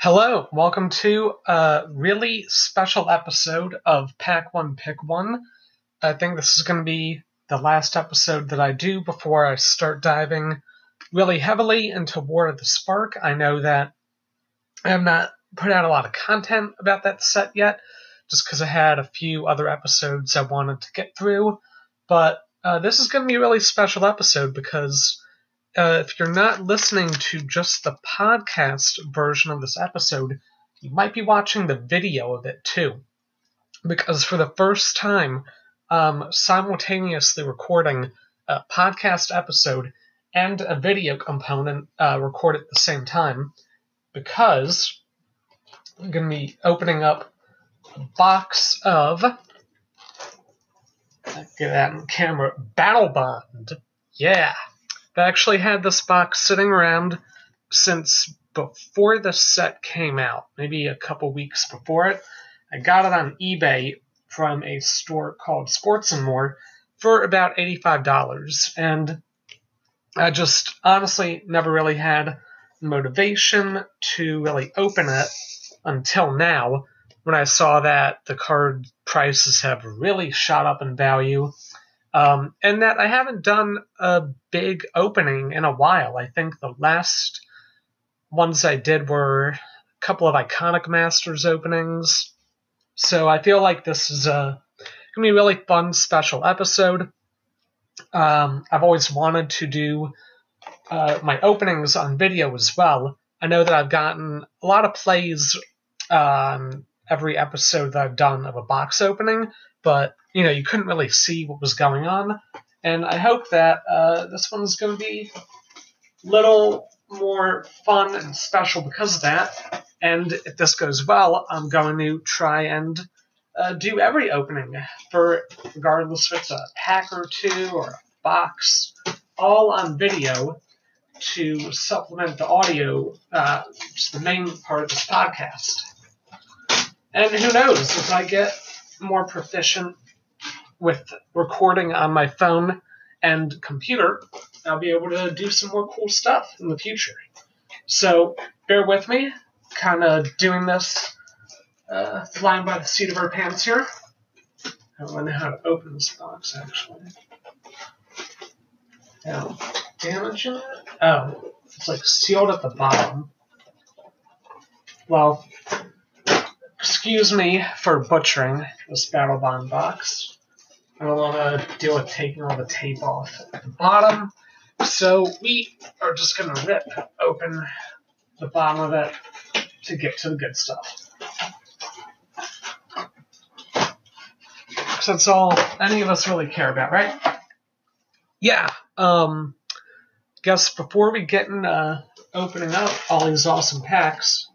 Hello, welcome to a really special episode of Pack One Pick One. I think this is going to be the last episode that I do before I start diving really heavily into War of the Spark. I know that I have not put out a lot of content about that set yet, just because I had a few other episodes I wanted to get through. But uh, this is going to be a really special episode because uh, if you're not listening to just the podcast version of this episode, you might be watching the video of it too. Because for the first time, um, simultaneously recording a podcast episode and a video component uh, recorded at the same time, because I'm going to be opening up a box of. Get that on camera. Battle Bond. Yeah. I actually had this box sitting around since before the set came out, maybe a couple weeks before it. I got it on eBay from a store called Sports and More for about $85. And I just honestly never really had motivation to really open it until now when I saw that the card prices have really shot up in value um, and that I haven't done a big opening in a while. I think the last ones I did were a couple of iconic Masters openings. So I feel like this is a gonna be a really fun special episode. Um, I've always wanted to do uh, my openings on video as well. I know that I've gotten a lot of plays on every episode that I've done of a box opening, but you know you couldn't really see what was going on. And I hope that uh, this one's going to be a little more fun and special because of that. And if this goes well, I'm going to try and uh, do every opening for regardless if it's a pack or two or a box, all on video to supplement the audio, uh, the main part of this podcast. And who knows if I get more proficient with recording on my phone and computer, I'll be able to do some more cool stuff in the future. So bear with me, kind of doing this uh, flying by the seat of our pants here. I don't know how to open this box actually. Oh, damaging it? Oh, it's like sealed at the bottom. Well, excuse me for butchering this Battle Bond box. I don't want to deal with taking all the tape off at the bottom. So we are just going to rip open the bottom of it to get to the good stuff. Because that's all any of us really care about, right? Yeah. Um, guess before we get into uh, opening up all these awesome packs,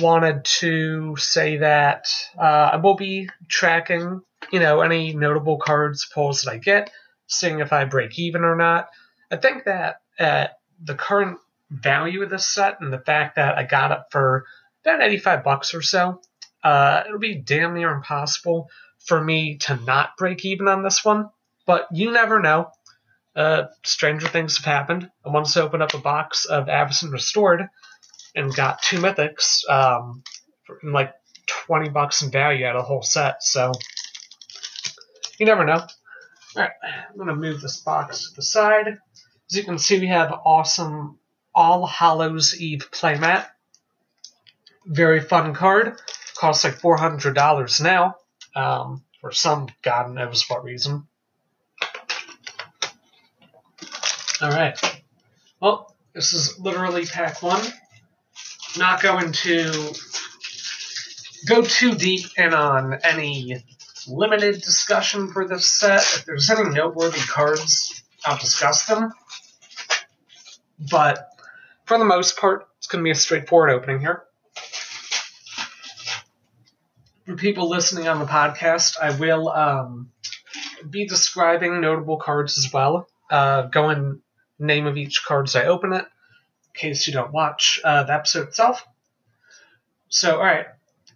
wanted to say that uh, I will be tracking you know, any notable cards pulls that I get, seeing if I break even or not. I think that at the current value of this set and the fact that I got it for about 85 bucks or so, uh, it'll be damn near impossible for me to not break even on this one. But you never know. Uh, stranger things have happened. I once opened up a box of Avacyn Restored and got two mythics um, for like 20 bucks in value out of the whole set. So you never know. Alright, I'm going to move this box to the side. As you can see, we have awesome All Hallows Eve playmat. Very fun card. Costs like $400 now. Um, for some god knows what reason. Alright. Well, this is literally pack one. Not going to go too deep in on any limited discussion for this set. If there's any noteworthy cards, I'll discuss them. But for the most part, it's going to be a straightforward opening here. For people listening on the podcast, I will um, be describing notable cards as well. Uh, go in name of each card as I open it, in case you don't watch uh, the episode itself. So, alright,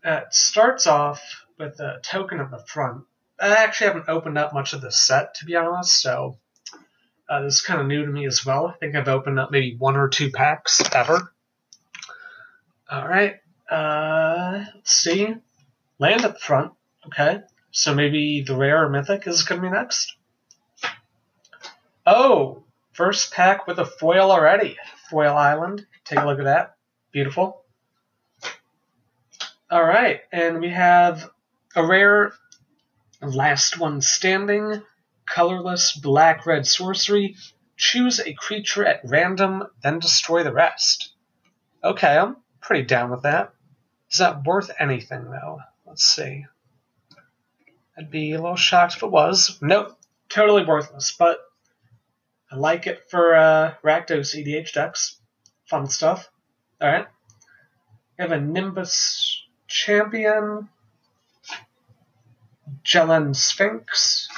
uh, it starts off with a token at the front. I actually haven't opened up much of the set, to be honest, so uh, this is kind of new to me as well. I think I've opened up maybe one or two packs ever. All right. Uh, let's see. Land at the front. Okay. So maybe the rare or mythic is going to be next. Oh, first pack with a foil already. Foil Island. Take a look at that. Beautiful. All right, and we have a rare last one standing, colorless black red sorcery. Choose a creature at random, then destroy the rest. Okay, I'm pretty down with that. Is that worth anything though? Let's see. I'd be a little shocked if it was. Nope, totally worthless, but I like it for uh, Rakdos EDH decks. Fun stuff. Alright. We have a Nimbus Champion. Jelen Sphinx.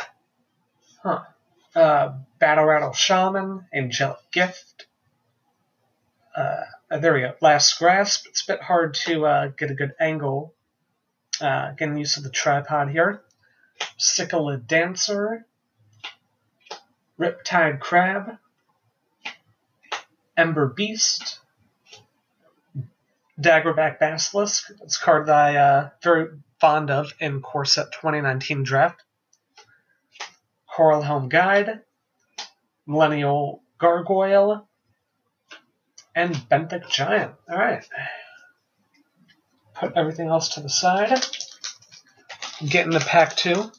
Huh. Uh, Battle Rattle Shaman. Angelic Gift. Uh, there we go. Last Grasp. It's a bit hard to uh, get a good angle. Uh, getting used to the tripod here. Cichlid Dancer. Riptide Crab. Ember Beast. Daggerback Basilisk. It's a card that I uh, very fond of in Core Set 2019 draft. Coral Helm Guide, Millennial Gargoyle, and Benthic Giant. All right. Put everything else to the side. Get in the pack two.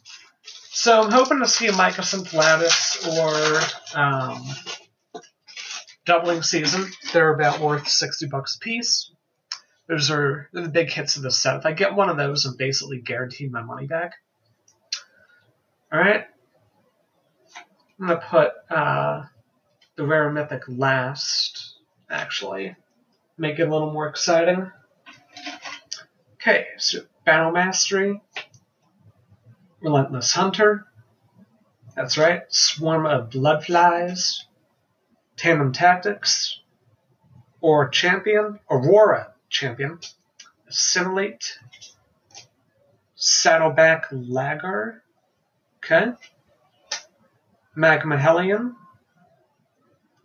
So I'm hoping to see a Mycosynth Lattice or um, Doubling Season. They're about worth 60 bucks a piece. Those are the big hits of the set. If I get one of those, I'm basically guaranteed my money back. Alright. I'm going to put uh, the Rare Mythic last, actually. Make it a little more exciting. Okay, so Battle Mastery. Relentless Hunter. That's right. Swarm of Bloodflies. Tandem Tactics. Or Champion. Aurora champion. Assimilate. Saddleback Lagac. Okay. Magma Hellion.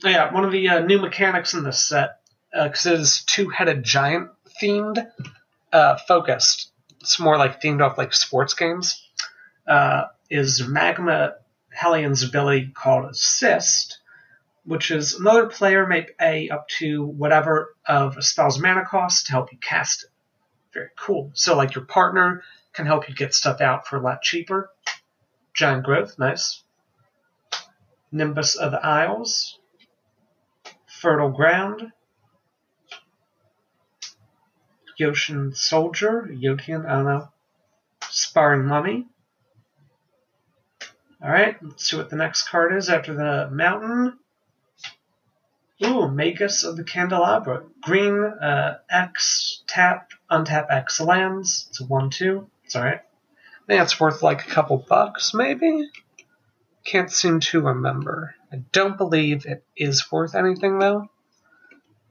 Oh, yeah, one of the uh, new mechanics in this set, because uh, it is two-headed giant themed, uh, focused. It's more like themed off like sports games. Uh, is Magma Hellion's ability called Assist, which is another player may pay up to whatever of a spell's mana cost to help you cast it. Very cool. So, like, your partner can help you get stuff out for a lot cheaper. Giant Growth, nice. Nimbus of the Isles. Fertile Ground. Yotian Soldier, Yotian, I don't know. Sparring Mummy. Alright, let's see what the next card is after the Mountain. Ooh, Magus of the Candelabra. Green, uh, X, tap, untap X lands. It's a 1 2. It's alright. I think it's worth like a couple bucks, maybe? Can't seem to remember. I don't believe it is worth anything, though.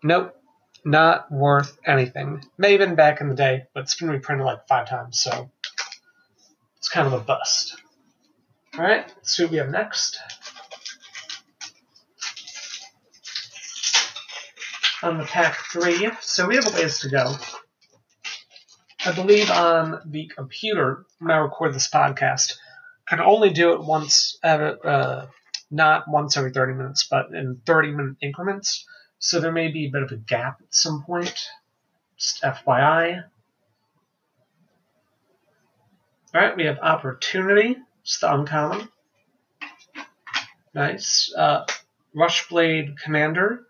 Nope, not worth anything. May have been back in the day, but it's been reprinted like five times, so it's kind of a bust. Alright, let's see what we have next. On the pack three, so we have a ways to go. I believe on the computer when I record this podcast, I can only do it once, uh, not once every 30 minutes, but in 30 minute increments. So there may be a bit of a gap at some point. Just FYI. Alright, we have Opportunity. It's the uncommon. Nice. Uh, Rushblade Commander.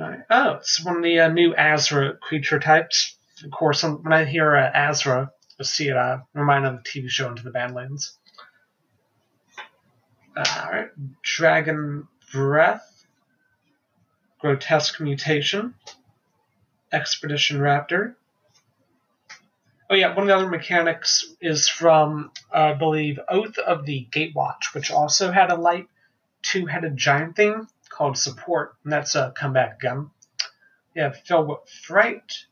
Oh, it's one of the uh, new Azra creature types. Of course, when I hear uh, Azra, I see it uh, remind of the TV show Into the Badlands. Alright, Dragon Breath, Grotesque Mutation, Expedition Raptor. Oh yeah, one of the other mechanics is from, uh, I believe, Oath of the Gatewatch, which also had a light two-headed giant thing called Support, and that's a comeback gun. You have Fill with Fright,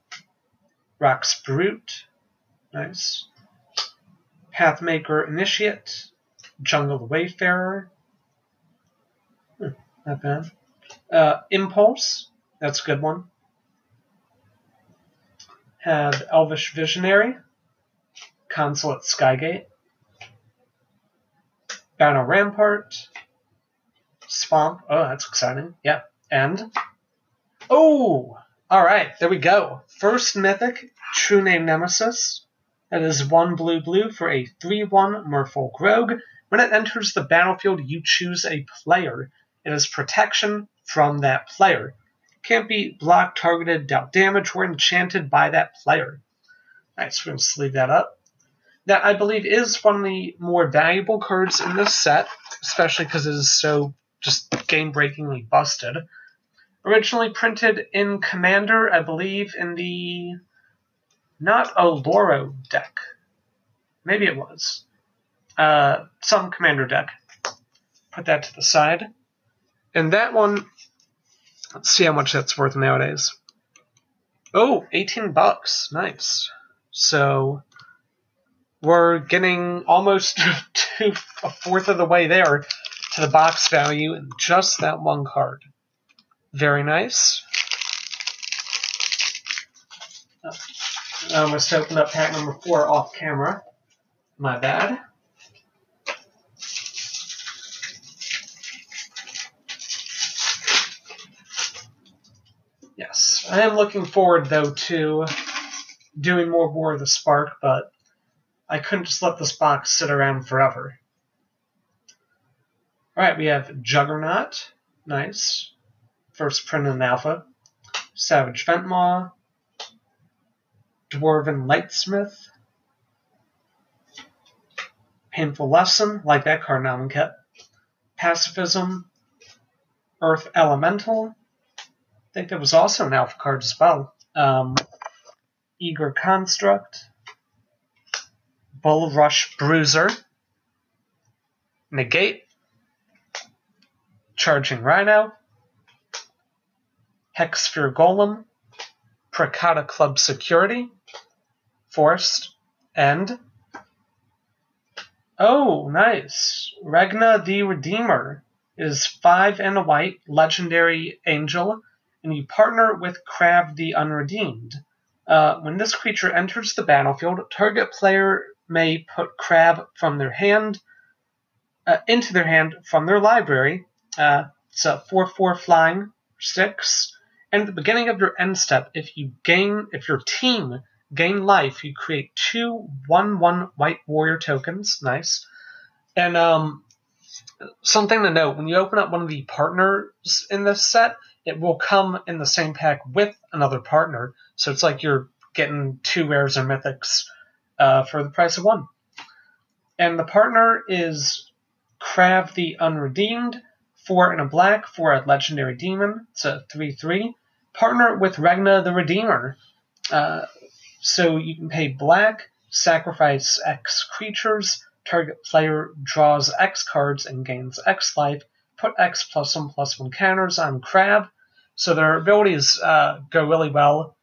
Rock's Brute, nice. Pathmaker Initiate, Jungle Wayfarer, hmm, not bad. Uh, Impulse, that's a good one. have Elvish Visionary, Consulate Skygate, Battle Rampart, Swamp. Oh, that's exciting. Yeah. And oh, all right, there we go. First mythic, True Name Nemesis. That is one blue blue for a 3-1 Merfolk Rogue. When it enters the battlefield, you choose a player. It is protection from that player. Can't be blocked, targeted, dealt damage, or enchanted by that player. Alright, so we're going to sleeve that up. That, I believe, is one of the more valuable cards in this set, especially because it is so just game-breakingly busted. Originally printed in Commander, I believe, in the not a Loro deck. Maybe it was. Uh, some Commander deck. Put that to the side. And that one, let's see how much that's worth nowadays. Oh, 18 bucks. Nice. So we're getting almost to a fourth of the way there to the box value in just that one card. Very nice. I almost opened up pack number four off camera. My bad. Yes, I am looking forward though to doing more War of the Spark, but I couldn't just let this box sit around forever. Alright, we have Juggernaut. Nice. First print in Alpha. Savage Ventmaw. Dwarven Lightsmith. Painful Lesson, like that card now kept. Pacifism. Earth Elemental. I think that was also an alpha card as well. Um, Eager Construct. Bull Rush Bruiser. Negate. Charging Rhino. Hexsphere Golem. Prakata Club Security. Forest, and oh, nice. Regna the Redeemer is five and a white, legendary angel, and you partner with Krav the Unredeemed. Uh, when this creature enters the battlefield, target player may put Krav from their hand uh, into their hand from their library. Uh, it's a 4-4 flying, 6. And at the beginning of your end step, if you gain, if your team gain life, you create two one-one white warrior tokens. Nice. And um, something to note: when you open up one of the partners in this set, it will come in the same pack with another partner. So it's like you're getting two rares or mythics uh, for the price of one. And the partner is Krav the Unredeemed, four in a black for a legendary demon. It's a 3 3. Partner with Regna the Redeemer. Uh, so you can pay black, sacrifice X creatures, target player draws X cards and gains X life, put X plus one plus one counters on Krav. So their abilities uh, go really well.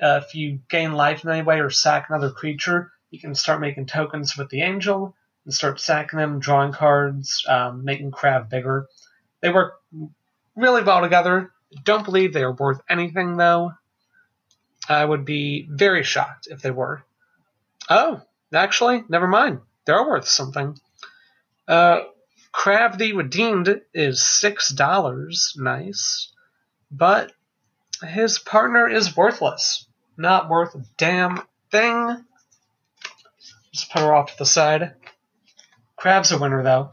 Uh, if you gain life in any way or sack another creature, you can start making tokens with the angel and start sacking them, drawing cards, um, making Krav bigger. They work really well together. Don't believe they are worth anything though. I would be very shocked if they were. Oh, actually, never mind. They're worth something. Uh, Krav the Redeemed is six dollars. Nice, but his partner is worthless. Not worth a damn thing. Just put her off to the side. Krav's a winner, though.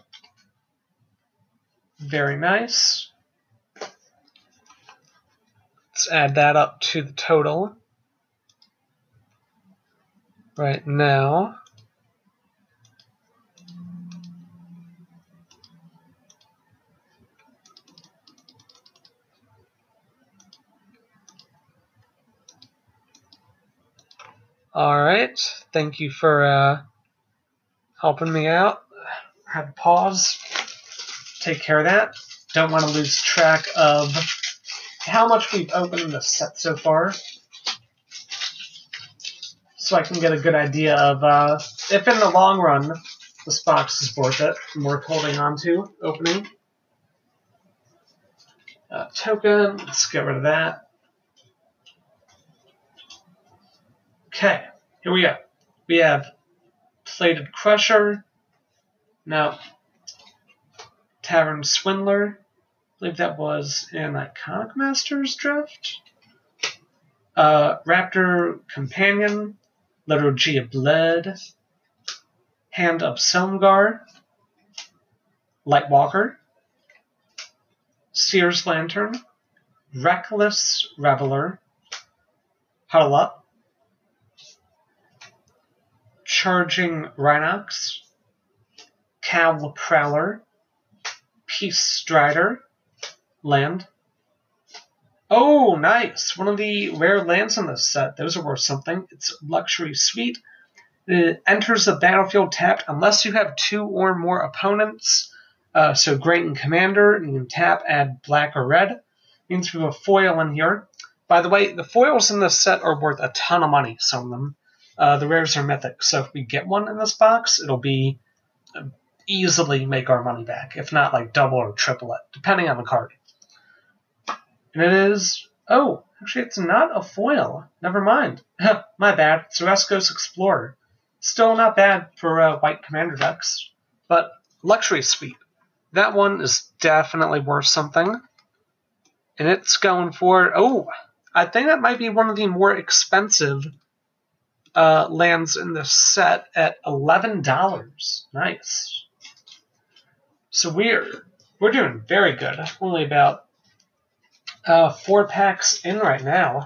Very nice. Let's add that up to the total right now. All right. Thank you for uh, helping me out. Have pause. Take care of that. Don't want to lose track of how much we've opened the set so far. So I can get a good idea of uh, if in the long run this box is worth it and worth holding on to, opening. Uh, token, let's get rid of that. Okay, here we go. We have Plated Crusher. Now, Tavern Swindler. I believe that was an Iconic Masters draft. Uh, Raptor Companion. Liturgy of Blood. Hand of Silumgar. Lightwalker. Seer's Lantern. Reckless Reveler. Huddle Up. Charging Rhinox. Cowl Prowler. Peace Strider. Land. Oh, nice! One of the rare lands in this set. Those are worth something. It's Luxury Suite. It enters the battlefield tapped unless you have two or more opponents. Uh, so Great and Commander, and you can tap, add black or red. Means we have a foil in here. By the way, the foils in this set are worth a ton of money, some of them. Uh, the rares are mythic, so if we get one in this box, it'll be easily make our money back, if not like double or triple it, depending on the card. And it is. Oh, actually, it's not a foil. Never mind. My bad. Zaraskos Explorer. Still not bad for uh, white commander decks, but Luxury Suite. That one is definitely worth something. And it's going for. Oh, I think that might be one of the more expensive uh, lands in the set at $11. Nice. So we're we're doing very good. Only about uh, four packs in right now,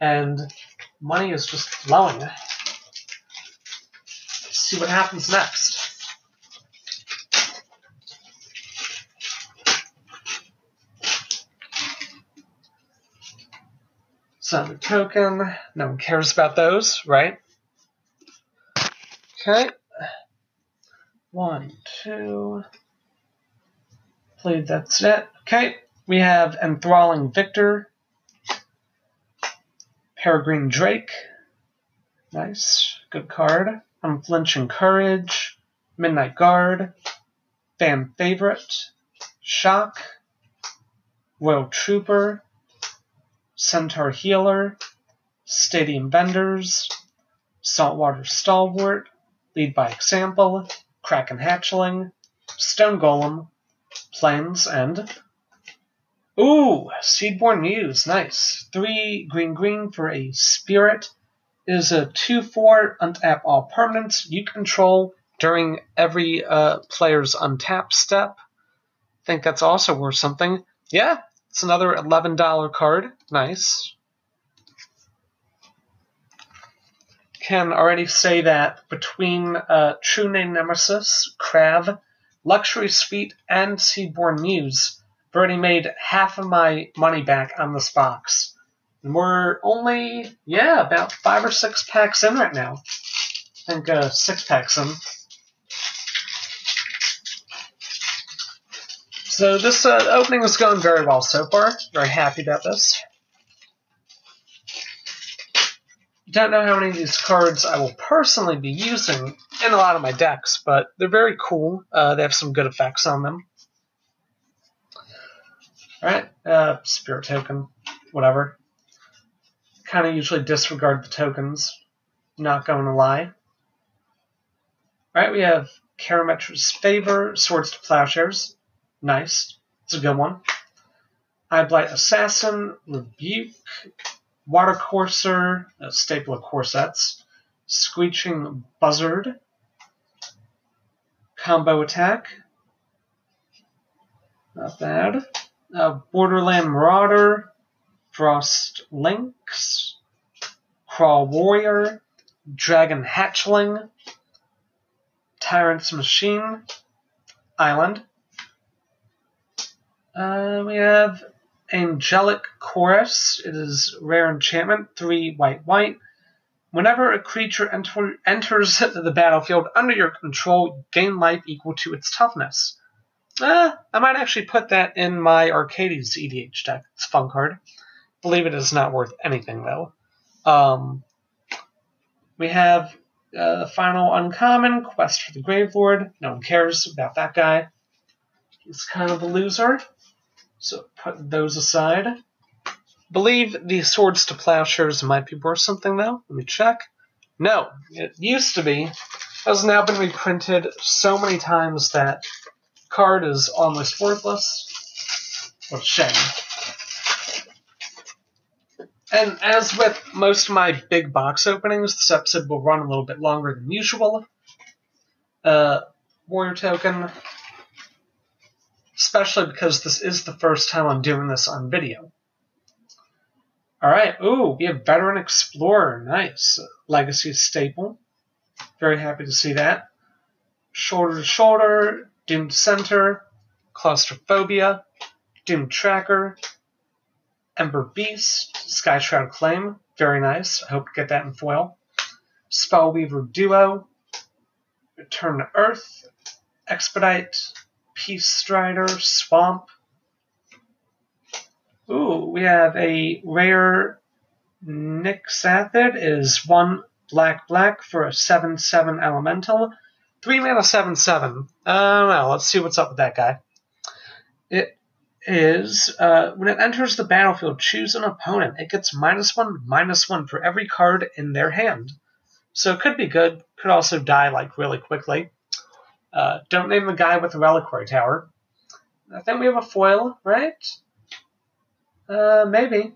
and money is just flowing. Let's see what happens next. Summon token. No one cares about those, right? Okay. One, two. Played that's it. Okay. We have Enthralling Victor. Peregrine Drake. Nice. Good card. Unflinching Courage. Midnight Guard. Fan Favorite. Shock. Royal Trooper. Centaur Healer. Stadium Vendors. Saltwater Stalwart. Lead by Example. Kraken Hatchling. Stone Golem. Plains and Ooh, Seedborn Muse, nice. Three green green for a spirit. It is a 2 4 untap all permanents you control during every uh, player's untap step. I think that's also worth something. Yeah, it's another $11 card. Nice. Can already say that between uh, True Name Nemesis, Krav, Luxury Suite, and Seedborn Muse, already made half of my money back on this box. And we're only, yeah, about five or six packs in right now. I think uh, six packs in. So this uh, opening is going very well so far. Very happy about this. Don't know how many of these cards I will personally be using in a lot of my decks, but they're very cool. Uh, they have some good effects on them. Alright, uh, spirit token, whatever. Kind of usually disregard the tokens, not going to lie. Alright, we have Karametra's Favor, Swords to Plowshares. Nice. It's a good one. Eyeblight Assassin, Rebuke, Water Courser, a staple of core sets, Screeching Buzzard, Combo Attack. Not bad uh, Borderland Marauder, Frost Lynx, Crawl Warrior, Dragon Hatchling, Tyrant's Machine, Island. Uh, we have Angelic Chorus. It is rare enchantment, three white white. Whenever a creature enter, enters the battlefield under your control, gain life equal to its toughness. Uh, I might actually put that in my Arcades EDH deck. It's a fun card. Believe it is not worth anything, though. Um, we have uh, final uncommon, Quest for the Gravelord. No one cares about that guy. He's kind of a loser. So put those aside. Believe the Swords to Plowshares might be worth something, though. Let me check. No, it used to be. Has now been reprinted so many times that card is almost worthless. What a shame. And as with most of my big box openings, this episode will run a little bit longer than usual. Uh, Warrior Token, especially because this is the first time I'm doing this on video. Alright, ooh, we have Veteran Explorer, nice. Legacy staple. Very happy to see that. Shoulder to Shoulder, Doomed Dissenter, Claustrophobia, Doomed Tracker, Ember Beast, Skyshroud Claim, very nice. I hope to get that in foil. Spellweaver Duo, Return to Earth, Expedite, Peace Strider, Swamp. Ooh, we have a rare Nyxathid is one black black for a 7 7 elemental. 3 mana 7 7. Uh, well, let's see what's up with that guy. It is uh, when it enters the battlefield, choose an opponent. It gets minus one, minus one for every card in their hand. So it could be good. Could also die like really quickly. Uh, don't name the guy with the reliquary tower. I think we have a foil, right? Uh, maybe.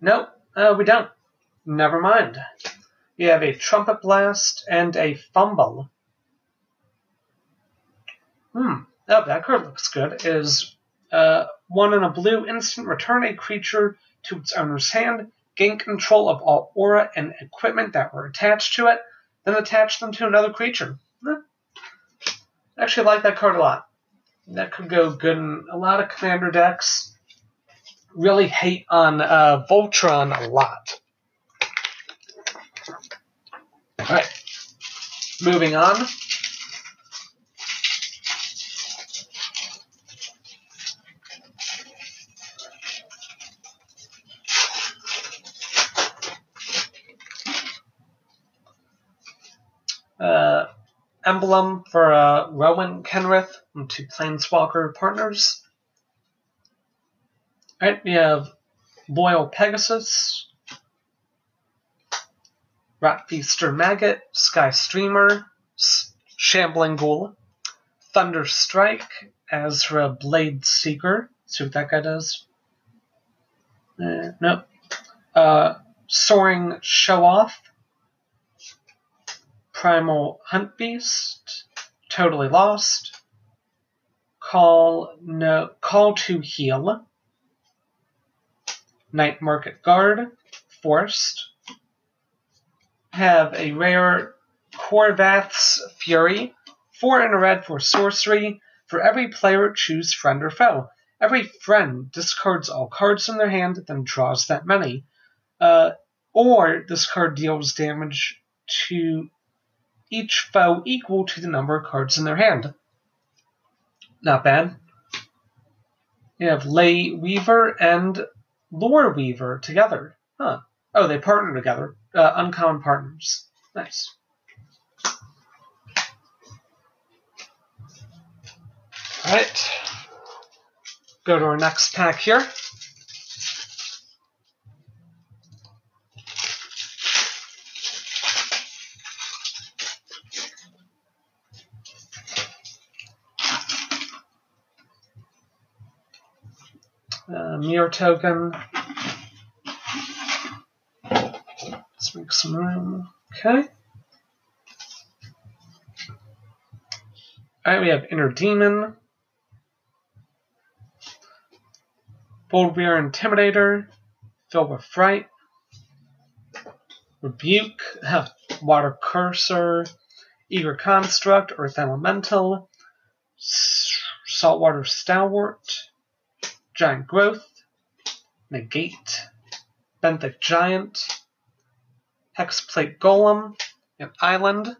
Nope, uh, we don't. Never mind. We have a trumpet blast and a fumble. Hmm. Oh, that card looks good. Is uh, one in a blue instant. Return a creature to its owner's hand. Gain control of all aura and equipment that were attached to it. Then attach them to another creature. I actually like that card a lot. That could go good in a lot of commander decks. Really hate on uh, Voltron a lot. Alright. Moving on. uh, emblem for uh, Rowan Kenrith and two Planeswalker partners. Alright, we have Loyal Pegasus, Ratfeaster Maggot, Sky Streamer, Shambling Ghoul, Thunder Strike, Azra Blade Seeker. See what that guy does. Uh, nope. Uh, Soaring Show Off, Primal Hunt Beast, Totally Lost, Call no Call to Heel, Night Market Guard, Forced, have a rare Khorvath's Fury, four in a red for sorcery. For every player, choose friend or foe. Every friend discards all cards in their hand, then draws that many. Uh, or this card deals damage to each foe equal to the number of cards in their hand. Not bad. You have Ley Weaver and Lore Weaver together. Huh. Oh, they partner together. Uh, uncommon partners. Nice. Alright. Go to our next pack here. Mirror token. Let's make some room. Okay. Alright, we have Inner Demon. Bold Rear Intimidator. Filled with Fright. Rebuke. Water Courser. Eager Construct. Earth Elemental. Saltwater Stalwart. Giant Growth, Negate, Benthic Giant, Hexplate Golem, an Island,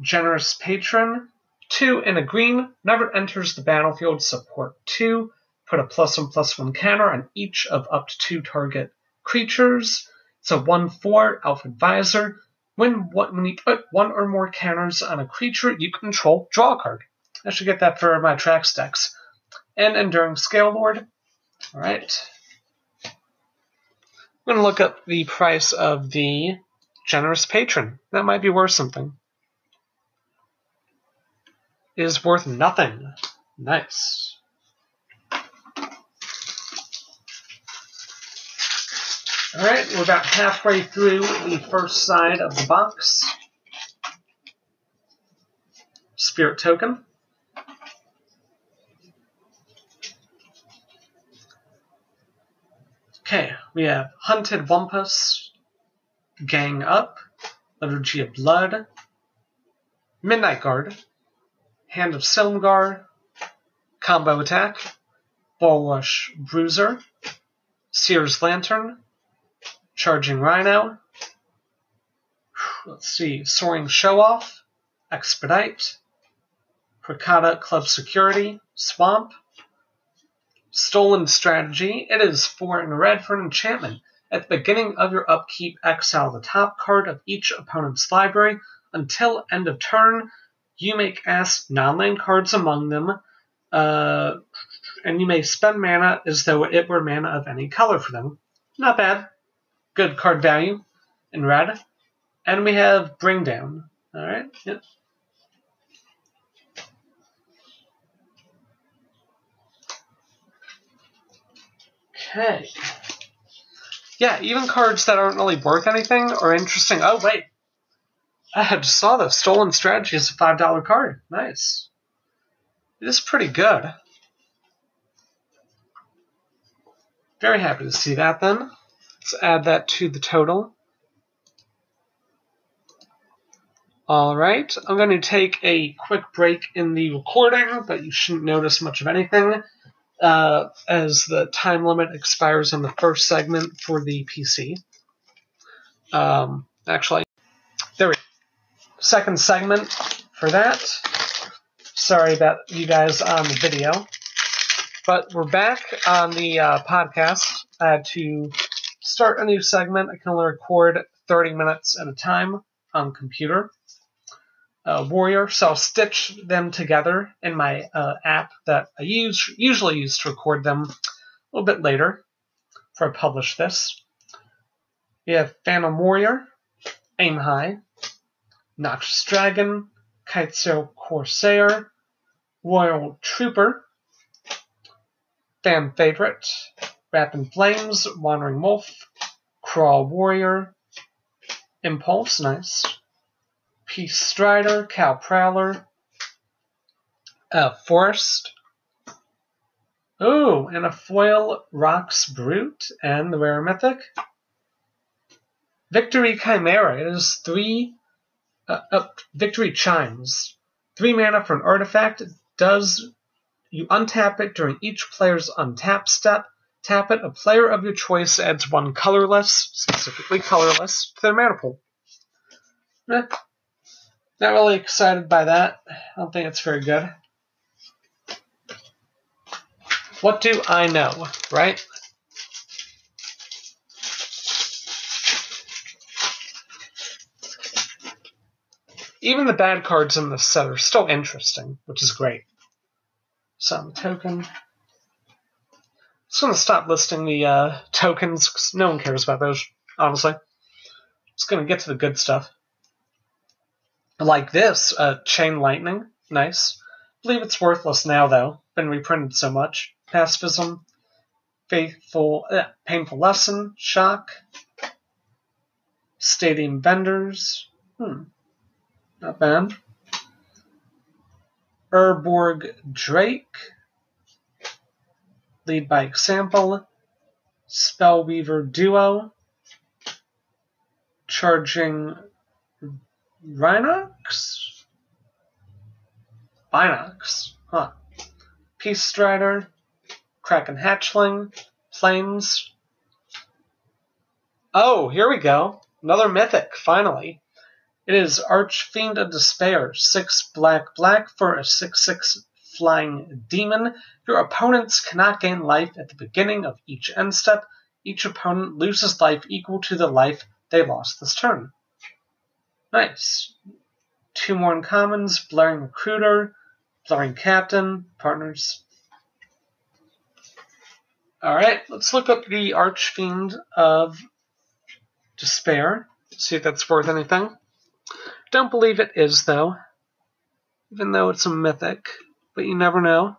Generous Patron, 2 in a green, never enters the battlefield, support 2, put a plus 1 plus 1 counter on each of up to 2 target creatures. It's a 1 4 Elf Advisor. When, when you put one or more counters on a creature you control, draw a card. I should get that for my tracks decks and Enduring Scale Lord. Alright. I'm going to look up the price of the generous patron. That might be worth something. It is worth nothing. Nice. Alright, we're about halfway through the first side of the box. Spirit token. We have Hunted Wumpus, Gang Up, Liturgy of Blood, Midnight Guard, Hand of Silumgar, Combo Attack, Bull Rush Bruiser, Seer's Lantern, Charging Rhino, let's see, Soaring Show Off, Expedite, Prakata Club Security, Swamp, Stolen Strategy. It is four in red for an enchantment. At the beginning of your upkeep, exile the top card of each opponent's library. Until end of turn, you may cast non-land cards among them, uh, and you may spend mana as though it were mana of any color for them. Not bad. Good card value in red. And we have Bring Down. Alright, yep. Okay. Yeah, even cards that aren't really worth anything are interesting. Oh, wait. I just saw the Stolen Strategy is a $5 card. Nice. It is pretty good. Very happy to see that then. Let's add that to the total. Alright, I'm going to take a quick break in the recording, but you shouldn't notice much of anything uh, as the time limit expires on the first segment for the PC. Um, actually, there we go. Second segment for that. Sorry about you guys on the video. But we're back on the uh, podcast. Had to start a new segment. I can only record 30 minutes at a time on computer uh, Warrior, so I'll stitch them together in my uh, app that I use usually use to record them a little bit later before I publish this. We have Phantom Warrior, Aim High, Noxious Dragon, Kitesail Corsair, Royal Trooper, Fan Favorite, Rapid Flames, Wandering Wolf, Crawl Warrior, Impulse, nice. Peace Strider, Cowl Prowler, uh, Forest. Ooh, and a foil Rocks Brute and the rare mythic. Victory Chimera. It is three. Uh, uh, Victory Chimes. Three mana for an artifact. Does you untap it during each player's untap step. Tap it. A player of your choice adds one colorless, specifically colorless, to their mana pool. Eh, not really excited by that. I don't think it's very good. What do I know, right? Even the bad cards in this set are still interesting, which is great. Some token. Just gonna stop listing the uh, tokens because no one cares about those, honestly. Just gonna get to the good stuff like this, uh, Chain Lightning, nice. Believe it's worthless now though. Been reprinted so much. Pacifism, Faithful, uh, Painful Lesson, Shock, Stadium Vendors, hmm, not bad. Urborg Drake, Lead by Example, Spellweaver Duo, Charging Rhinox? Binox. Huh. Peace Strider. Kraken Hatchling. Flames. Oh, here we go. Another mythic, finally. It is Archfiend of Despair. Six black black for a 6 6 flying demon. Your opponents cannot gain life at the beginning of each end step. Each opponent loses life equal to the life they lost this turn. Nice. Two more uncommons, Blaring Recruiter, Blaring Captain, partners. Alright, let's look up the Archfiend of Despair. See if that's worth anything. Don't believe it is, though. Even though it's a mythic. But you never know.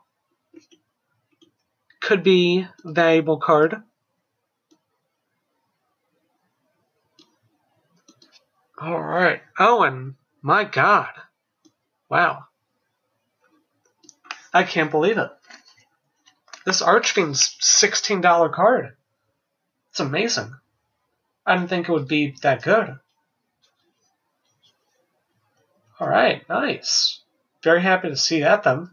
Could be a valuable card. Alright. Owen. Oh, my god. Wow. I can't believe it. This Archfiend's $16 card. It's amazing. I didn't think it would be that good. Alright, nice. Very happy to see that then.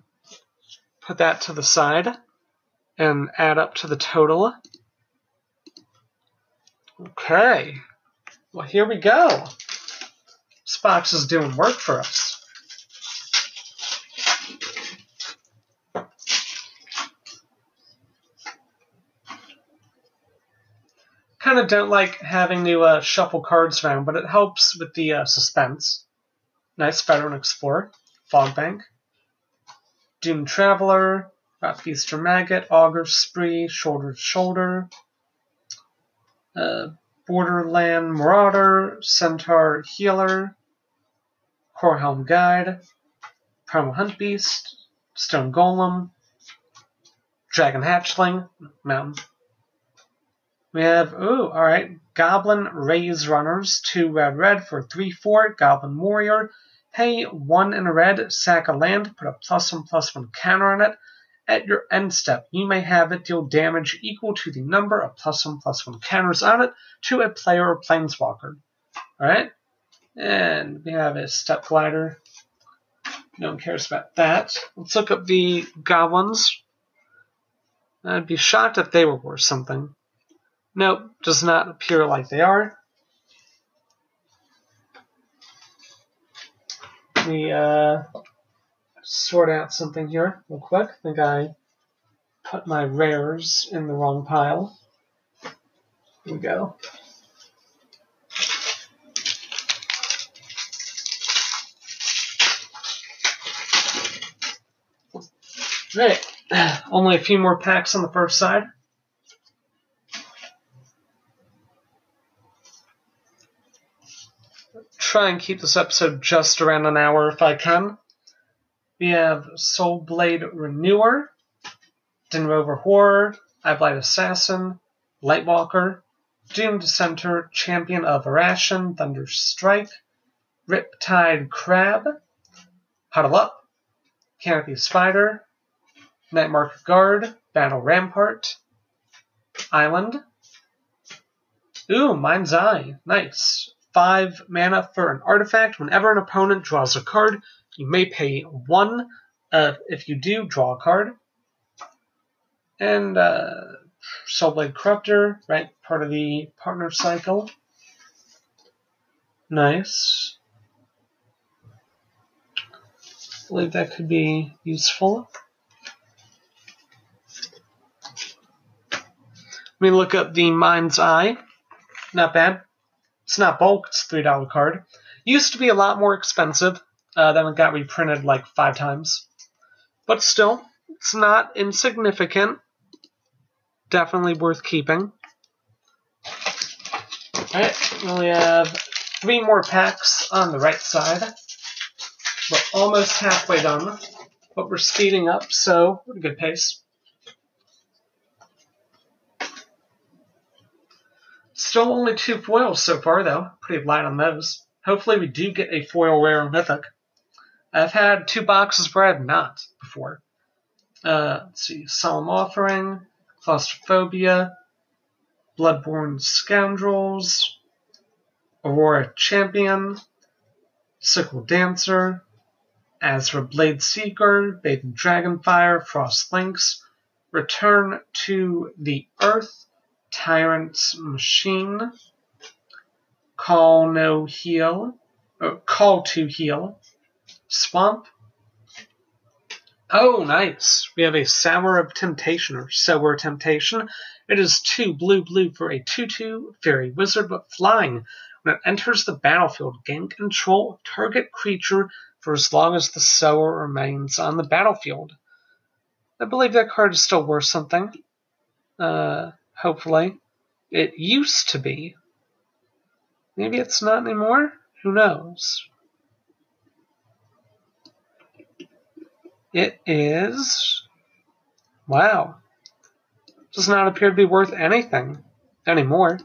Put that to the side and add up to the total. Okay. Well, here we go. Box is doing work for us. kind of don't like having to uh, shuffle cards around, but it helps with the uh, suspense. Nice Veteran Explorer, Fogbank, Doomed Traveler, Feaster Maggot, Augur Spree, Shoulder to Shoulder, uh, Borderland Marauder, Centaur Healer, Coralhelm Guide, Primal Hunt Beast, Stone Golem, Dragon Hatchling, Mountain we have, ooh, alright, Goblin Razerunners, 2 red red for 3 4, Goblin Warrior. Pay 1 in a red, sack a land, put a plus 1 plus 1 counter on it. At your end step, you may have it deal damage equal to the number of plus 1 plus 1 counters on it to a player or planeswalker. Alright? And we have a Steppe Glider. No one cares about that. Let's look up the goblins. I'd be shocked if they were worth something. Nope, does not appear like they are. Me uh, sort out something here real quick. I think I put my rares in the wrong pile. Here we go. Right, only a few more packs on the first side. try and keep this episode just around an hour if I can. We have Soul Blade Renewer, Dinrova Horror, Eyeblight Assassin, Lightwalker, Doomed Dissenter, Champion of Arashin, Thunder Strike, Riptide Crab, Huddle Up, Canopy Spider, Night Market Guard, Battle Rampart, Island. Ooh, Mind's Eye. Nice five mana for an artifact. Whenever an opponent draws a card, you may pay one. Uh, if you do, draw a card. And uh, Soulblade Corruptor, right? Part of the partner cycle. Nice. I believe that could be useful. Let me look up the Mind's Eye. Not bad. It's not bulk, it's a $3 card. Used to be a lot more expensive. Uh, then it got reprinted like five times. But still, it's not insignificant. Definitely worth keeping. Alright, we have three more packs on the right side. We're almost halfway done, but we're speeding up, so at a good pace. Still only two foils so far, though. Pretty light on those. Hopefully we do get a foil rare mythic. I've had two boxes where I have not before. Uh, let's see, Solemn Offering, Claustrophobia, Bloodborne Scoundrels, Aurora Champion, Sickle Dancer, Azra Blade Seeker, Bathe in Dragonfire, Frost Lynx, Return to the Earth, Tyrant's Machine, Call No Heal, or Call to Heel, Swamp. Oh, nice. We have a Sower of Temptation, or Sower Temptation. It is 2 blue blue for a 2 2 fairy wizard, but flying. When it enters the battlefield, gain control of target creature for as long as the Sower remains on the battlefield. I believe that card is still worth something. Uh, hopefully. It used to be maybe it's not anymore? Who knows? It is. Wow. Does not appear to be worth anything anymore.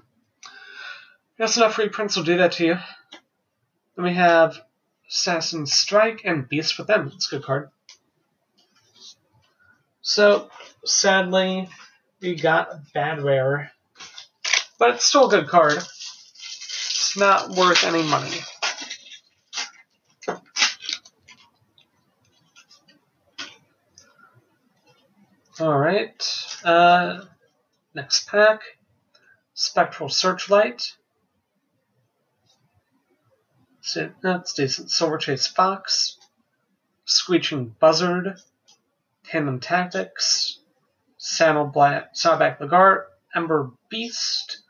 That's enough reprints will do that to you. Then we have Assassin Strike and Beast Within. That's a good card. So, sadly, we got a bad rare. But it's still a good card. It's not worth any money. Alright. Uh, next pack. Spectral Searchlight. So that's decent. Silver Chase Fox. Screeching Buzzard. Tandem Tactics. Saddleback Lagac. Ember Beast.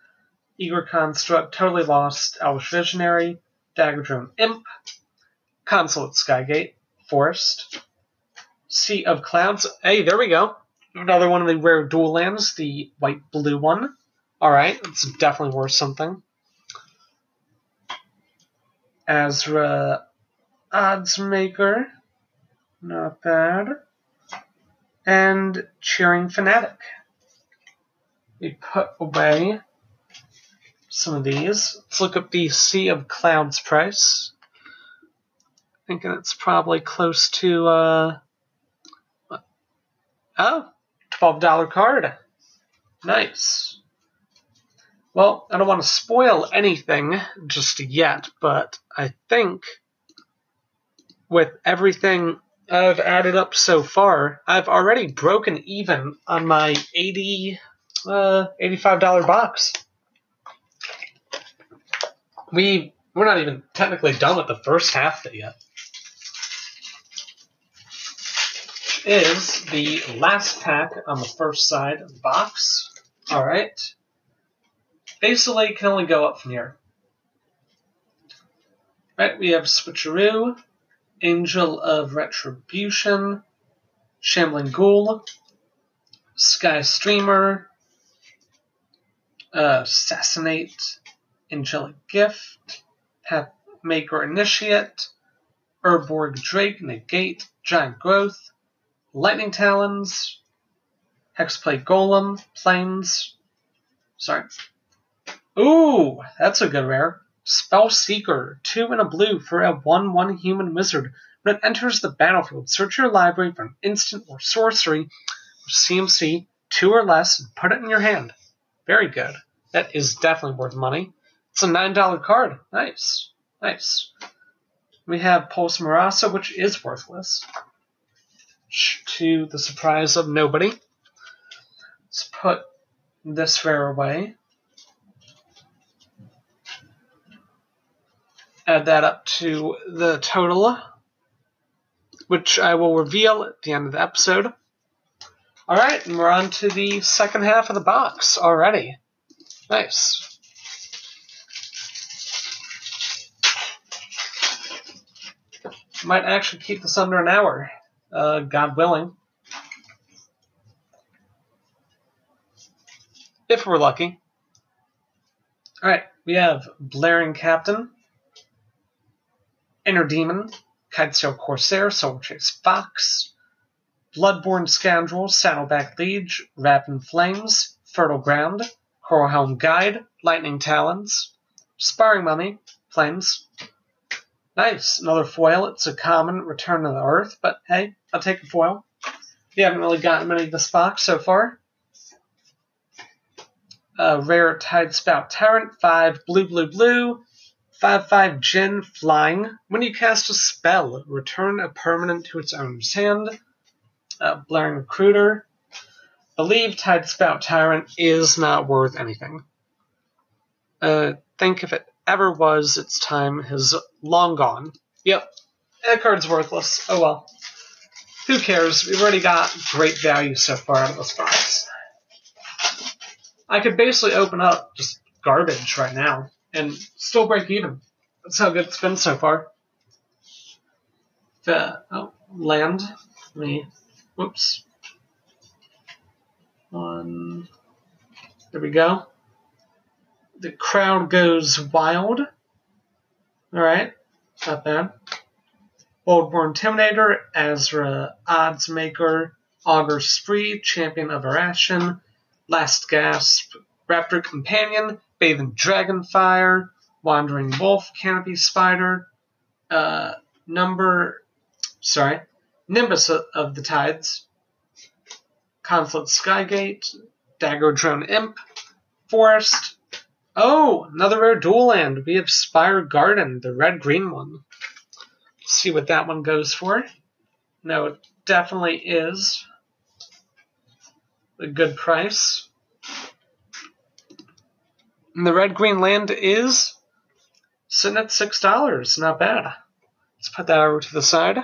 Eager Construct. Totally Lost. Elvish Visionary. Dagger Drone Imp. Consulate Skygate. Forest. Sea of Clouds. Hey, there we go. Another one of the rare dual lands, the white blue one. Alright, it's definitely worth something. Azra Oddsmaker. Not bad. And Cheering Fanatic. We put away some of these. Let's look up the Sea of Clouds price. Thinking it's probably close to, uh, oh, $12 card. Nice. Well, I don't want to spoil anything just yet, but I think with everything I've added up so far, I've already broken even on my 80 uh, $85 box. We we're not even technically done with the first half of Is the last pack on the first side of the box. Alright. Basically, can only go up from here. Right, we have Switcheroo, Angel of Retribution, Shambling Ghoul, Sky Streamer, uh, Assassinate, Angelic Gift, Maker Initiate, Urborg Drake, Negate, Giant Growth, Lightning Talons, Hexplate Golem, Plains. Sorry. Ooh, that's a good rare. Spell Seeker, two in a blue for a 1 1 human wizard. When it enters the battlefield, search your library for an instant or sorcery with CMC 2 or less and put it in your hand. Very good. That is definitely worth money. It's a $9 card. Nice. Nice. We have Pulse Murasa, which is worthless. To the surprise of nobody. Let's put this rare away. Add that up to the total, which I will reveal at the end of the episode. Alright, and we're on to the second half of the box already. Nice. Might actually keep this under an hour, uh, God willing. If we're lucky. Alright, we have Blaring Captain, Inner Demon, Kitesail Corsair, Soul Chase Fox, Bloodborne Scoundrel, Saddleback Liege, Rapid Flames, Fertile Ground, Coralhelm Guide, Lightning Talons, Sparring Mummy, Flames. Nice, another foil. It's a common Return to the Earth, but hey, I'll take a foil. We haven't really gotten many of this box so far. Uh, rare Tide Spout Tyrant, 5 blue, blue, blue, 5 5 Djinn Flying. When you cast a spell, return a permanent to its owner's hand. Uh, Blaring Recruiter, believe Tide Spout Tyrant is not worth anything. Uh, think of it ever was, its time has long gone. Yep, that card's worthless. Oh well. Who cares? We've already got great value so far out of this box. I could basically open up just garbage right now and still break even. That's how good it's been so far. The, oh, land. Me, whoops. One. There we go. The crowd goes wild. Alright, not bad. Boldborn Intimidator, Azra Oddsmaker, Augur Spree, Champion of Arashin, Last Gasp, Raptor Companion, Bathe in Dragonfire, Wandering Wolf, Canopy Spider, uh, Number, sorry, Nimbus of the Tides, Conflict Skygate, Dagger Drone Imp, Forest. Oh, another rare dual land. We have Spire Garden, the red green one. see what that one goes for. No, it definitely is a good price. And the red green land is sitting at six dollars. Not bad. Let's put that over to the side.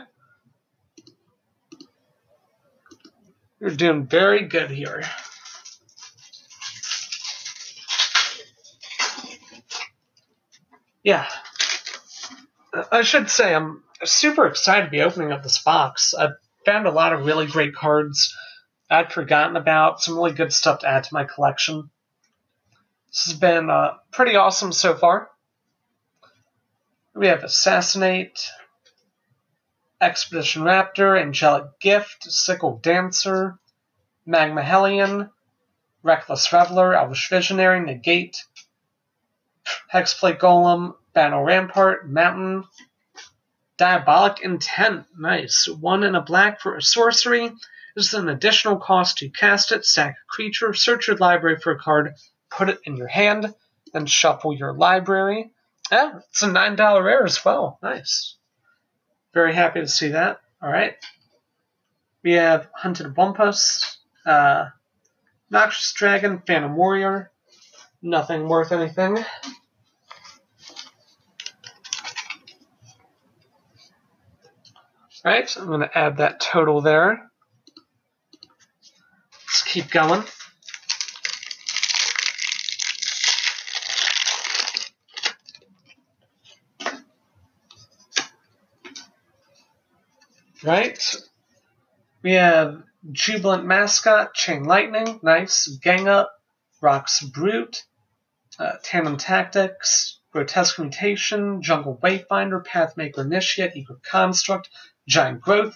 You're doing very good here. Yeah. I should say I'm super excited to be opening up this box. I've found a lot of really great cards I'd forgotten about, some really good stuff to add to my collection. This has been uh, pretty awesome so far. We have Assassinate, Expedition Raptor, Angelic Gift, Sickle Dancer, Magma Hellion, Reckless Reveler, Elvish Visionary, Negate, Hexplate Golem, Battle Rampart, Mountain, Diabolic Intent. Nice. One in a black for a sorcery. This is an additional cost to cast it, sack a creature, search your library for a card, put it in your hand, then shuffle your library. Yeah, it's a $9 rare as well. Nice. Very happy to see that. All right. We have Hunted Wumpus, uh, Noxious Dragon, Phantom Warrior. Nothing worth anything. Right, so I'm going to add that total there. Let's keep going. Right, we have Jubilant Mascot, Chain Lightning, nice. Gang Up, Rocks Brute, uh, Tandem Tactics, Grotesque Mutation, Jungle Wayfinder, Pathmaker Initiate, Eco Construct, Giant Growth,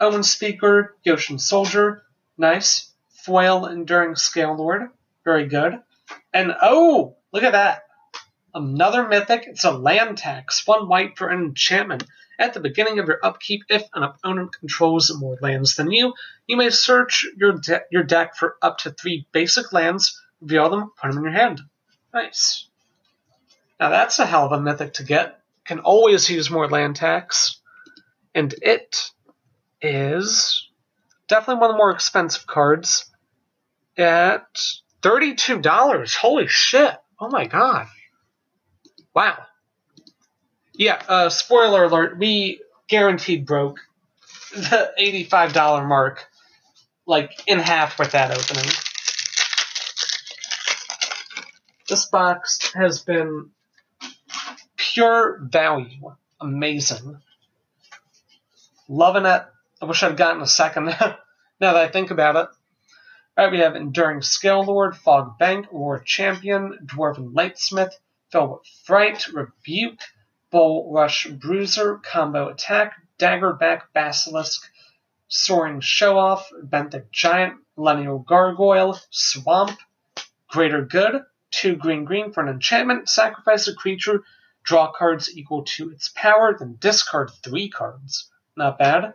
Omen Speaker, Yotian Soldier, nice. Foil Enduring Scale Lord, very good. And oh, look at that. Another mythic, it's a land tax, one white for an enchantment. At the beginning of your upkeep, if an opponent controls more lands than you, you may search your, de- your deck for up to three basic lands, reveal them, put them in your hand. Nice. Now that's a hell of a mythic to get. Can always use more land tax. And it is definitely one of the more expensive cards at $32. Holy shit. Oh my god. Wow. Yeah, uh, spoiler alert, we guaranteed broke the $85 mark, like, in half with that opening. This box has been pure value. Amazing. Loving it. I wish I'd gotten a second now that I think about it. Alright, we have Enduring Scale Lord, Fog Bank, War Champion, Dwarven Lightsmith, Fill with Fright, Rebuke, Bull Rush Bruiser, Combo Attack, Daggerback Basilisk, Soaring Showoff, Benthic Giant, Millennial Gargoyle, Swamp, Greater Good, 2 green green for an enchantment, sacrifice a creature, draw cards equal to its power, then discard 3 cards. Not bad.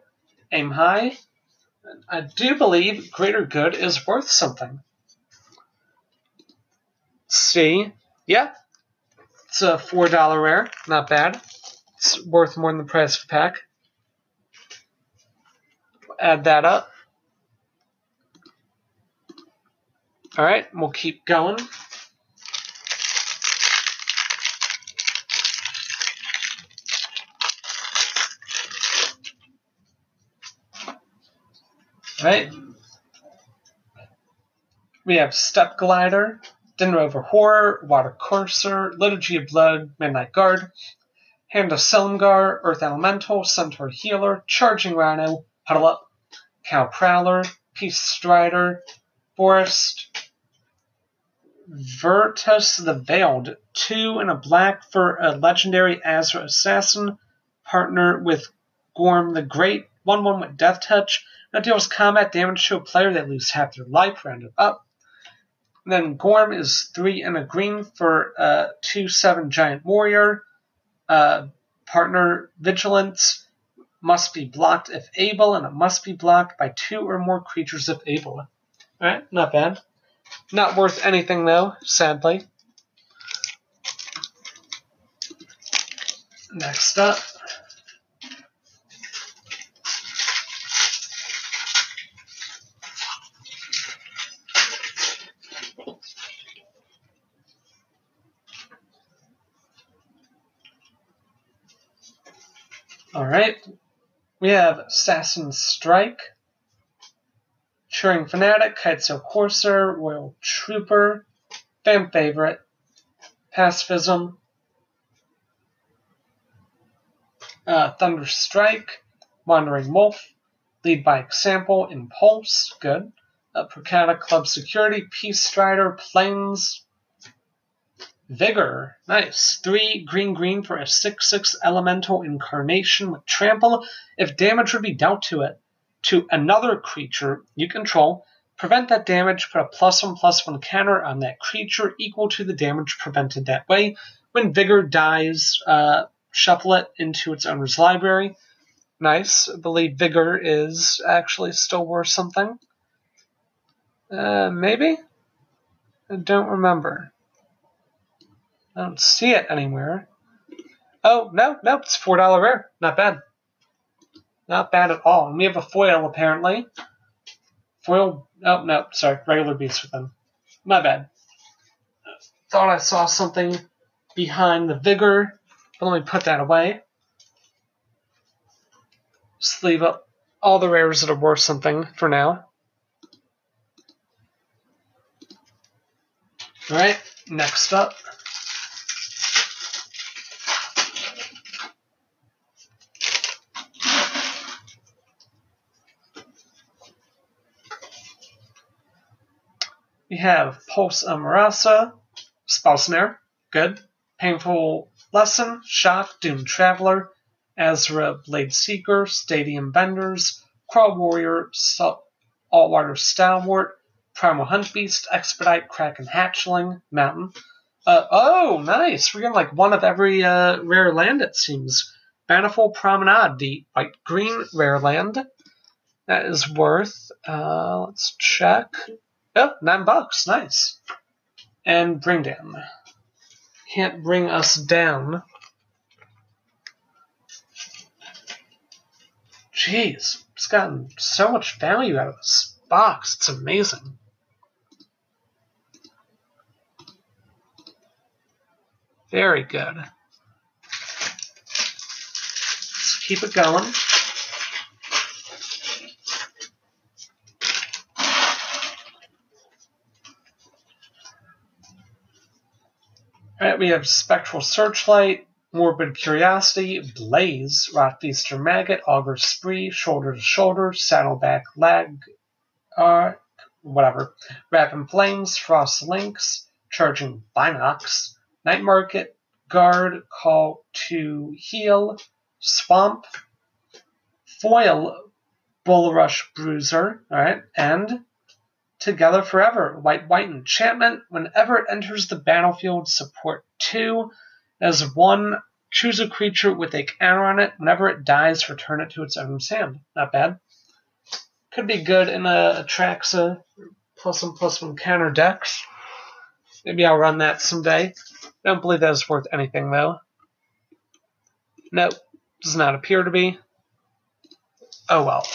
Aim high. I do believe Greater Good is worth something. see. Yeah, it's a four dollar rare, not bad. It's worth more than the price of a pack. Add that up. All right, we'll keep going. All right. We have Step Glider, Dinrova Horror, Water Courser, Liturgy of Blood, Midnight Guard, Hand of Silumgar, Earth Elemental, Centaur Healer, Charging Rhino, Huddle Up, Cowl Prowler, Peace Strider, Forest, Virtus the Veiled, two and a black for a legendary Azra assassin, partner with Gorm the Great, 1 1 with Death Touch. that deals combat damage to a player that loses half their life, rounded up. Then Gorm is 3 and a green for a 2 7 Giant Warrior. Uh, partner Vigilance must be blocked if able, and it must be blocked by two or more creatures if able. Alright, not bad. Not worth anything though, sadly. Next up. Alright. We have Assassin Strike. Cheering Fanatic, Kitesail Corsair, Royal Trooper, Fan Favorite, Pacifism, uh, Thunder Strike, Wandering Wolf, Lead by Example, Impulse, good. Uh, Prakhata Club Security, Peace Strider, Plains, Vigor, nice. Three green green for a 6 6 elemental incarnation with trample. If damage would be dealt to it, to another creature you control, prevent that damage, put a plus one plus one counter on that creature equal to the damage prevented that way. When Vigor dies, uh, shuffle it into its owner's library. Nice. I believe Vigor is actually still worth something. Uh, maybe? I don't remember. I don't see it anywhere. Oh, no, no, it's $4 rare. Not bad. Not bad at all. And we have a foil, apparently. Foil, oh, no, sorry, regular Beast Within. My bad. Thought I saw something behind the vigor, but let me put that away. Just leave up all the rares that are worth something for now. Alright, next up. We have Pulse of Murasa, Spell good. Painful Lesson, Shock, Doomed Traveler, Azra Blade Seeker, Stadium Vendors, Crawl Warrior, Saltwater Stalwart, Primal Hunt Beast, Expedite, Kraken Hatchling, Mountain. Uh, oh, nice! We're getting like one of every uh, rare land, it seems. Bountiful Promenade, the white green rare land. That is worth, uh, let's check. Oh, nine bucks. Nice. And bring down. Can't bring us down. Jeez, it's gotten so much value out of this box. It's amazing. Very good. Let's keep it going. Right, we have Spectral Searchlight, Morbid Curiosity, Blaze, Rotfeaster Maggot, Augur Spree, Shoulder to Shoulder, Saddleback Lag, uh, whatever, Rapid Flames, Frost Lynx, Charging Binox, Night Market, Guard, Call to Heel, Swamp, Foil, Bull Rush Bruiser, alright, and Together Forever. White White Enchantment. Whenever it enters the battlefield, support 2. As 1, choose a creature with a counter on it. Whenever it dies, return it to its owner's hand. Not bad. Could be good in a Atraxa uh, plus one plus one counter decks. Maybe I'll run that someday. Don't believe that is worth anything though. Nope, does not appear to be. Oh well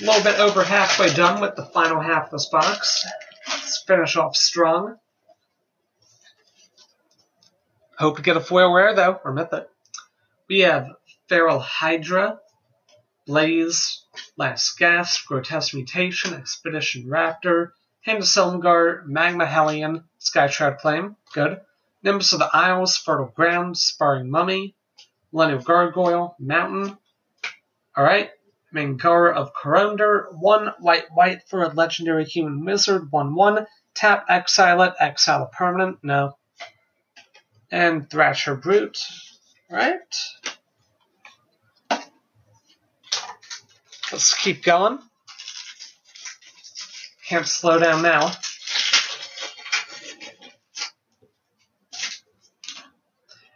a little bit over halfway done with the final half of this box. Let's finish off strong. Hope to get a foil rare though, or mythic. We have Feral Hydra, Blaze, Last Gasp, Grotesque Mutation, Expedition Raptor, Hand of Silumgar, Magma Hellion, Skyshroud Flame, good. Nimbus of the Isles, Fertile Ground, Sparring Mummy, Millennial Gargoyle, Mountain. Alright, Mangara of Corondor, 1 white white for a legendary human wizard, 1 1. Tap, exile it, exile a permanent, no. And Thrasher Brute, right? Let's keep going. Can't slow down now.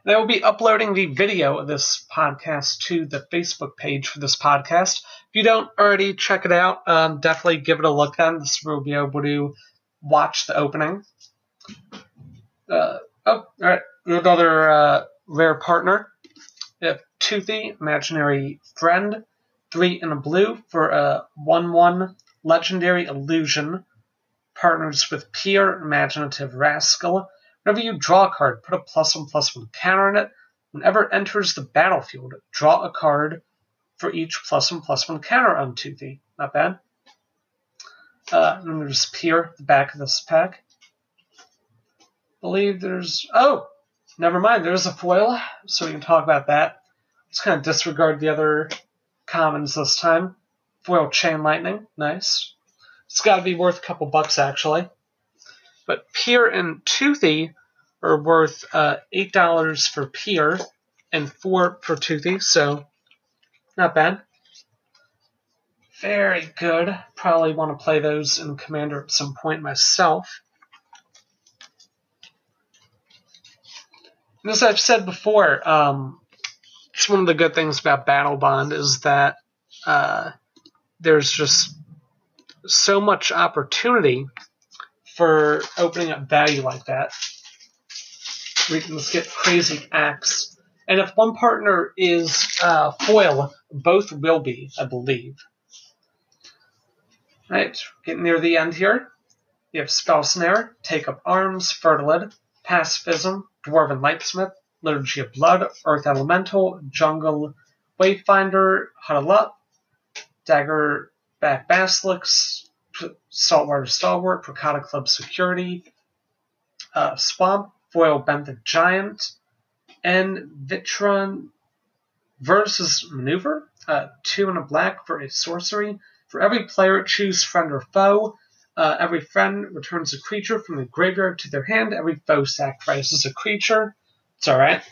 And I will be uploading the video of this podcast to the Facebook page for this podcast. If you don't already check it out, um, definitely give it a look then. This will be able to watch the opening. Uh, oh, all right. Another uh, rare partner. We Toothy, Imaginary Friend. Three in a blue for a 1 1 Legendary Illusion. Partners with Pir, Imaginative Rascal. Whenever you draw a card, put a plus one plus one counter on it. Whenever it enters the battlefield, draw a card for each plus one plus one counter on Toothy. Not bad. Uh, and there's Pir, the back of this pack. believe there's. Oh! Never mind, there's a foil, so we can talk about that. Let's kind of disregard the other commons this time. Foil Chain Lightning, nice. It's got to be worth a couple bucks, actually. But Pir and Toothy are worth uh, $8 for Pir and 4 for Toothy, so not bad. Very good. Probably want to play those in Commander at some point myself. And as I've said before, um, it's one of the good things about Battle Bond is that uh, there's just so much opportunity for opening up value like that. We can get crazy acts. And if one partner is uh, foil, both will be, I believe. Right, getting near the end here. You have Spell Snare, Take Up Arms, Fertilid, Pacifism, Dwarven Lightsmith, Liturgy of Blood, Earth Elemental, Jungle Wayfinder, Huddle Up, Dagger Back Basilisk, Saltwater Stalwart, Prakhata Club Security, uh, Swamp, Foil Benthic Giant, and Vitron versus Maneuver. Uh, two and a black for a sorcery. For every player, choose friend or foe. Uh, every friend returns a creature from the graveyard to their hand. Every foe sacrifices a creature. It's alright.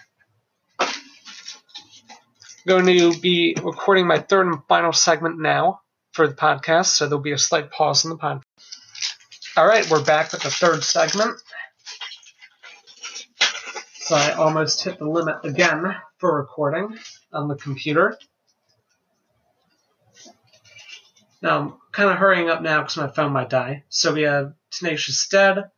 Going to be recording my third and final segment now for the podcast, so there'll be a slight pause in the podcast. All right, we're back with the third segment. So I almost hit the limit again for recording on the computer. Now I'm kind of hurrying up now because my phone might die. So we have Tenacious Dead,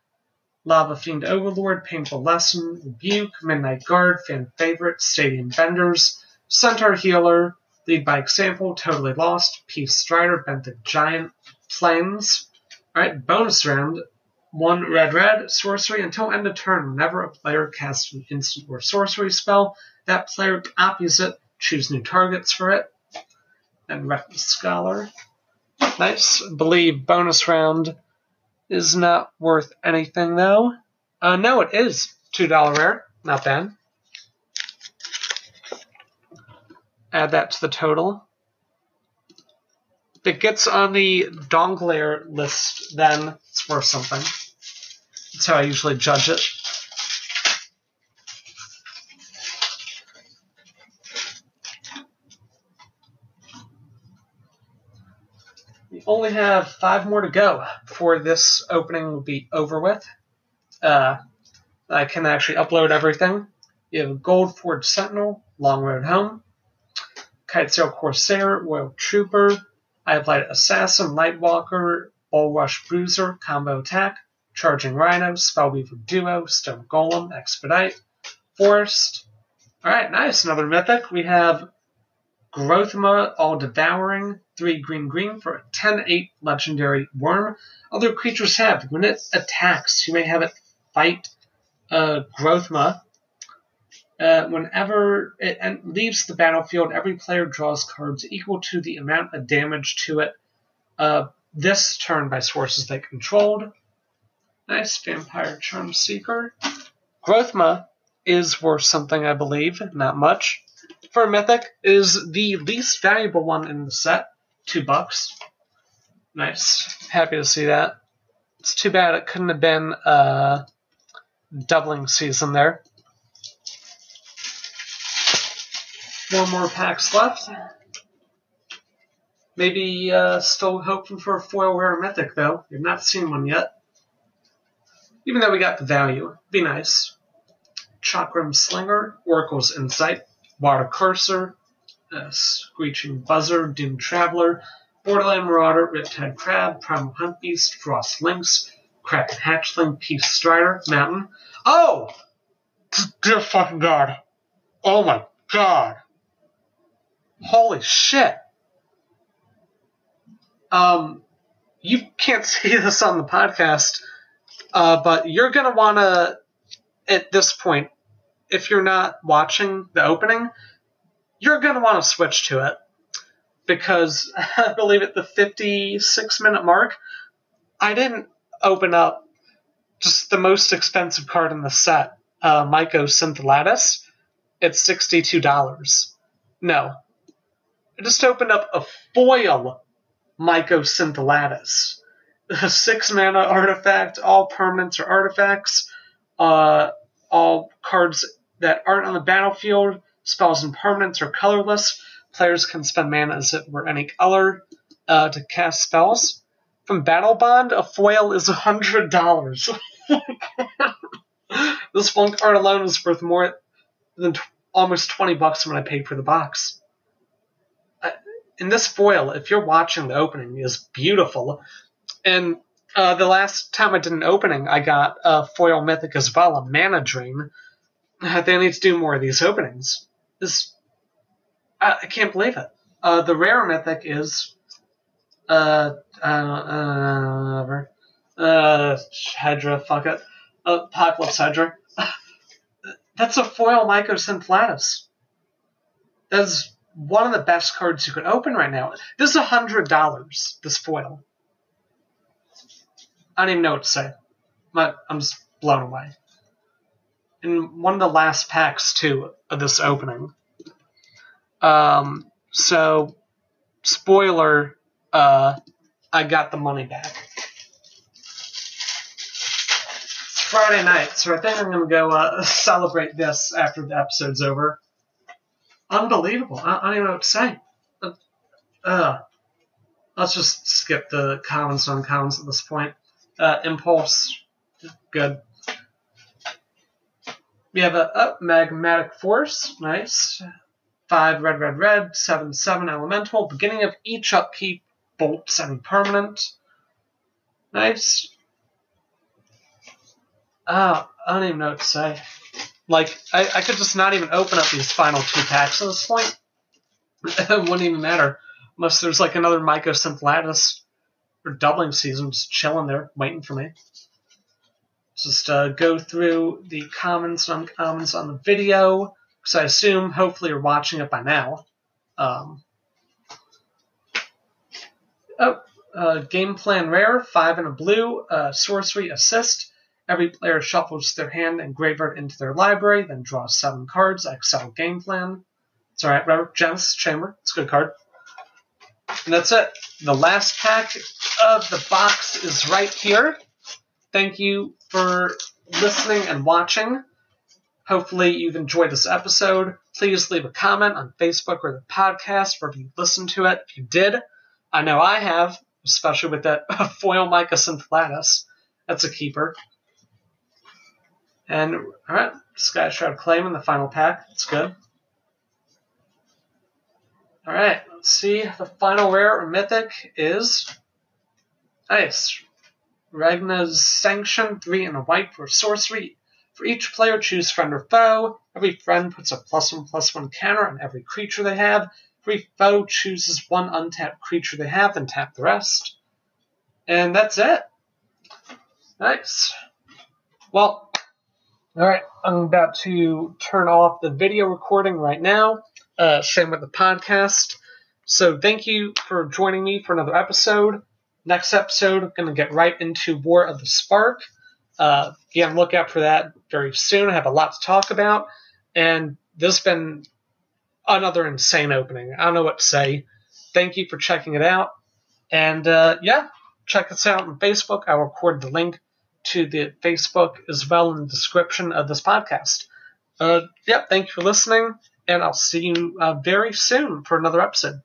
Lava Fiend Overlord, Painful Lesson, Rebuke, Midnight Guard, Fan Favorite, Stadium Vendors, Centaur Healer, Lead by Example, Totally Lost, Peace Strider, Benthic Giant, Plains. Alright, bonus round. One red red sorcery until end of turn. Whenever a player casts an instant or sorcery spell, that player copies it, choose new targets for it. And Reckless Scholar. Nice. Believe bonus round is not worth anything though. Uh, no, it is two dollar rare. Not bad. Add that to the total. It gets on the Donglair list, then worth something. That's how I usually judge it. We only have five more to go before this opening will be over with. Uh, I can actually upload everything. You have Gold Forge Sentinel, Long Road Home, Kitesail Corsair, Royal Trooper, I have Light Assassin, Lightwalker, Bull Rush Bruiser, Combo Attack, Charging Rhino, Spellweaver Duo, Stone Golem, Expedite, Forest. Alright, nice. Another mythic. We have Grothama All Devouring, 3 green green for a 10 8 legendary worm. Other creatures have, when it attacks, you may have it fight uh, Grothama. Uh, whenever it leaves the battlefield, every player draws cards equal to the amount of damage to it uh, this turn by sources they controlled. Nice, Vampire Charm Seeker. Grothama is worth something, I believe, not much. For Mythic, is the least valuable one in the set. two bucks. Nice. Happy to see that. It's too bad it couldn't have been a doubling season there. Four more packs left. Maybe uh, still hoping for a foil rare mythic though. We've not seen one yet. Even though we got the value, be nice. Chakram Slinger, Oracle's Insight, Water Courser, uh, Screeching Buzzard, Doomed Traveler, Borderland Marauder, Riptide Crab, Primal Hunt Beast, Frost Lynx, Kraken Hatchling, Peace Strider, Mountain. Oh! Dear fucking god. Oh my god. Holy shit. Um, you can't see this on the podcast, uh, but you're gonna wanna, at this point, if you're not watching the opening, you're gonna wanna switch to it. Because I believe at the 56 minute mark, I didn't open up just the most expensive card in the set, uh, Myco. It's $62. No, I just opened up a foil Mycosynth Lattice. A six mana artifact, all permanents are artifacts, uh, all cards that aren't on the battlefield, spells and permanents are colorless. Players can spend mana as it were any color uh, to cast spells. From Battle Bond, a foil is $100. this one card alone is worth more than t- almost 20 bucks when I paid for the box in this foil, if you're watching the opening, is beautiful. And uh, the last time I did an opening, I got a foil mythic as well, a mana drain. They need to do more of these openings. This, I, I can't believe it. Uh, the rare mythic is uh uh uh, uh Hydra, fuck it, Apocalypse Hydra. That's a foil Mycosynth Lattice. That's one of the best cards you can open right now. This is a hundred dollars. This foil. I don't even know what to say. But I'm just blown away. In one of the last packs too of this opening. Um. So, spoiler. Uh, I got the money back. It's Friday night, so I think I'm gonna go uh, celebrate this after the episode's over unbelievable. I, I don't even know what to say. Uh, uh, let's just skip the commons and uncommons at this point. Uh, impulse, good. We have a oh, magmatic force, nice. Five red, red, red, seven, seven elemental. Beginning of each upkeep, bolts and permanent. Nice. Oh, I don't even know what to say. Like, I, I could just not even open up these final two packs at this point. it wouldn't even matter. Unless there's like another Mycosynth Lattice or doubling season just chilling there, waiting for me. Just uh, go through the comments and uncommons on the video, because I assume hopefully you're watching it by now. Um, oh, uh, game plan rare, five and a blue, uh, sorcery assist. Every player shuffles their hand and graveyard into their library, then draws seven cards. Excel game plan. It's alright, Robert. Genesis Chamber. It's a good card. And that's it. The last pack of the box is right here. Thank you for listening and watching. Hopefully, you've enjoyed this episode. Please leave a comment on Facebook or the podcast wherever you listen to it. If you did, I know I have, especially with that foil Mycosynth Lattice. That's a keeper. And alright, Sky Shroud Claim in the final pack. That's good. Alright, let's see. The final rare or mythic is Nice. Regna's Sanction, three and a white for sorcery. For each player, choose friend or foe. Every friend puts a plus one plus one counter on every creature they have. Every foe chooses one untapped creature they have, then tap the rest. And that's it. Nice. Well, all right, I'm about to turn off the video recording right now. Uh, same with the podcast. So thank you for joining me for another episode. Next episode, I'm going to get right into War of the Spark. Uh, be on lookout for that very soon. I have a lot to talk about, and this has been another insane opening. I don't know what to say. thank you for checking it out. And uh, yeah, check us out on Facebook. I'll record the link to the Facebook as well in the description of this podcast. Uh, yeah, thank you for listening, and I'll see you uh, very soon for another episode.